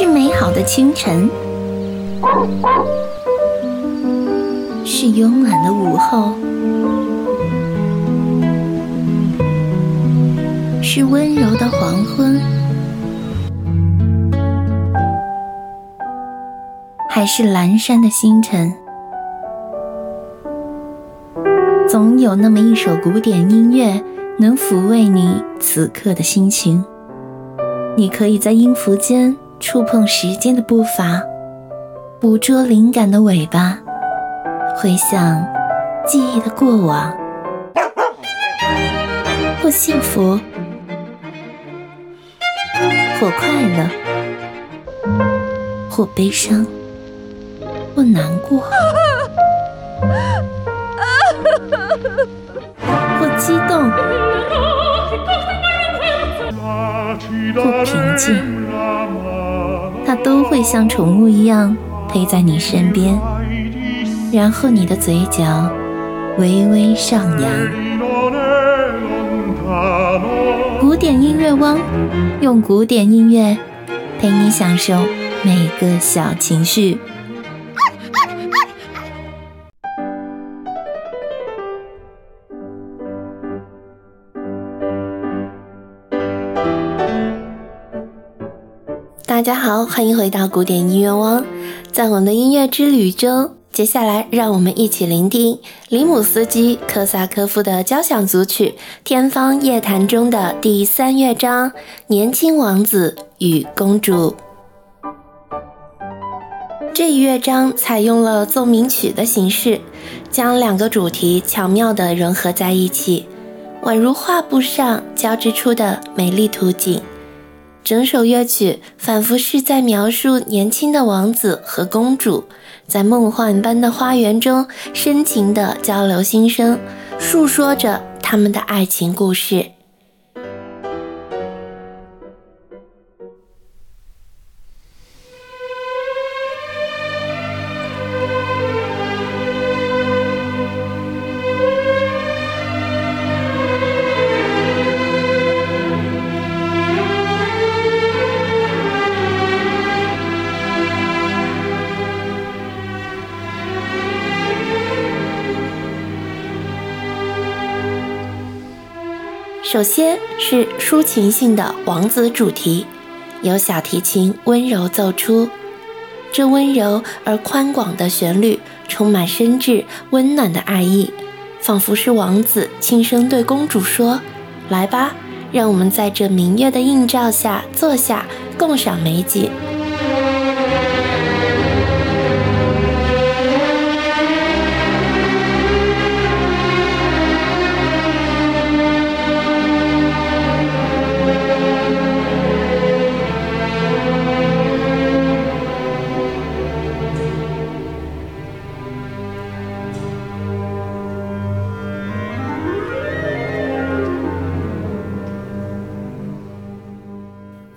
是美好的清晨，是慵懒的午后，是温柔的黄昏，还是阑珊的星辰？总有那么一首古典音乐，能抚慰你此刻的心情。你可以在音符间触碰时间的步伐，捕捉灵感的尾巴，回想记忆的过往，或幸福，或快乐，或悲伤，或难过。或激动，或平静，它都会像宠物一样陪在你身边，然后你的嘴角微微上扬。古典音乐汪，用古典音乐陪你享受每个小情绪。欢迎回到古典音乐汪。在我们的音乐之旅中，接下来让我们一起聆听里姆斯基·科萨科夫的交响组曲《天方夜谭》中的第三乐章《年轻王子与公主》。这一乐章采用了奏鸣曲的形式，将两个主题巧妙地融合在一起，宛如画布上交织出的美丽图景。整首乐曲仿佛是在描述年轻的王子和公主在梦幻般的花园中深情的交流心声，诉说着他们的爱情故事。首先是抒情性的王子主题，由小提琴温柔奏出。这温柔而宽广的旋律，充满深挚温暖的爱意，仿佛是王子轻声对公主说：“来吧，让我们在这明月的映照下坐下，共赏美景。”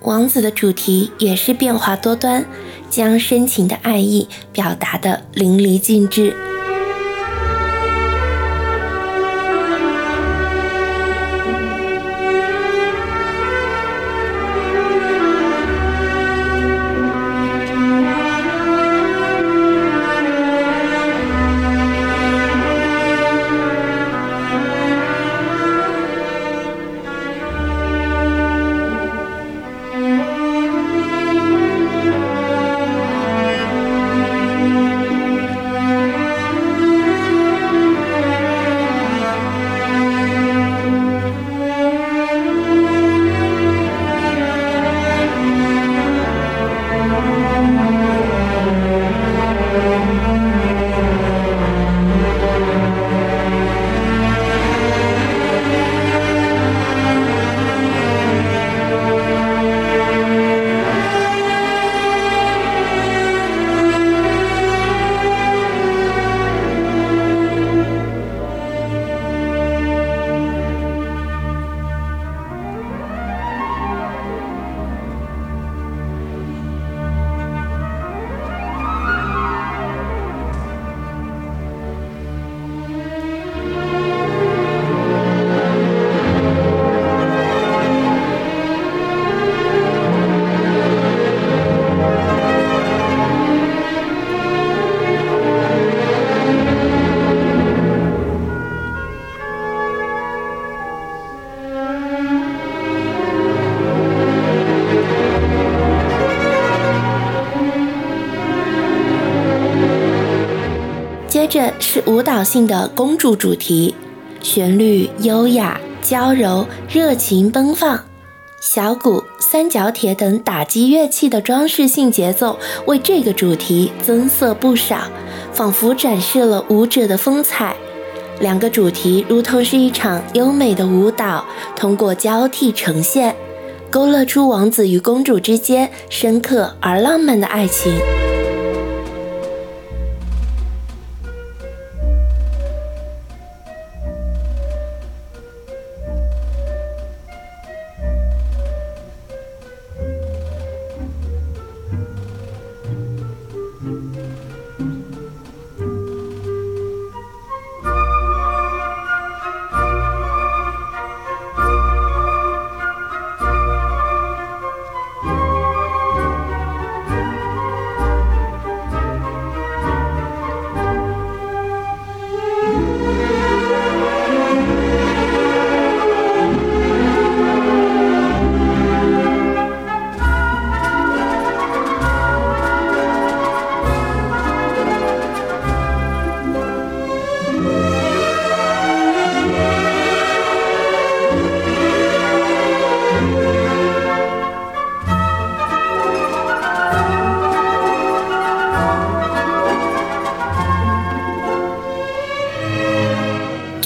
王子的主题也是变化多端，将深情的爱意表达得淋漓尽致。是舞蹈性的公主主题，旋律优雅、娇柔、热情奔放，小鼓、三角铁等打击乐器的装饰性节奏为这个主题增色不少，仿佛展示了舞者的风采。两个主题如同是一场优美的舞蹈，通过交替呈现，勾勒出王子与公主之间深刻而浪漫的爱情。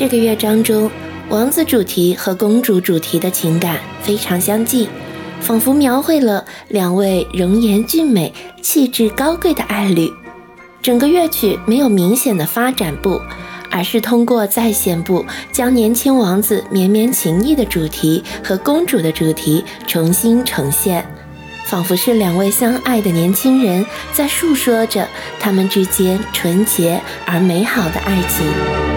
这个乐章中，王子主题和公主主题的情感非常相近，仿佛描绘了两位容颜俊美、气质高贵的爱侣。整个乐曲没有明显的发展部，而是通过再现部将年轻王子绵绵情意的主题和公主的主题重新呈现，仿佛是两位相爱的年轻人在诉说着他们之间纯洁而美好的爱情。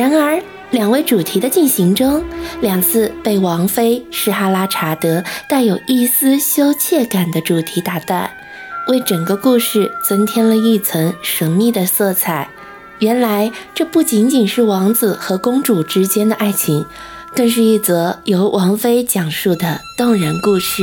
然而，两位主题的进行中，两次被王妃施哈拉查德带有一丝羞怯感的主题打断，为整个故事增添了一层神秘的色彩。原来，这不仅仅是王子和公主之间的爱情，更是一则由王妃讲述的动人故事。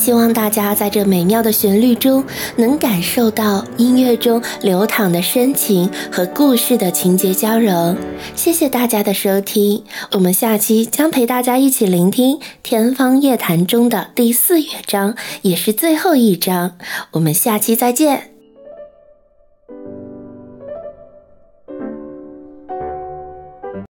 希望大家在这美妙的旋律中能感受到音乐中流淌的深情和故事的情节交融。谢谢大家的收听，我们下期将陪大家一起聆听《天方夜谭》中的第四乐章，也是最后一章。我们下期再见。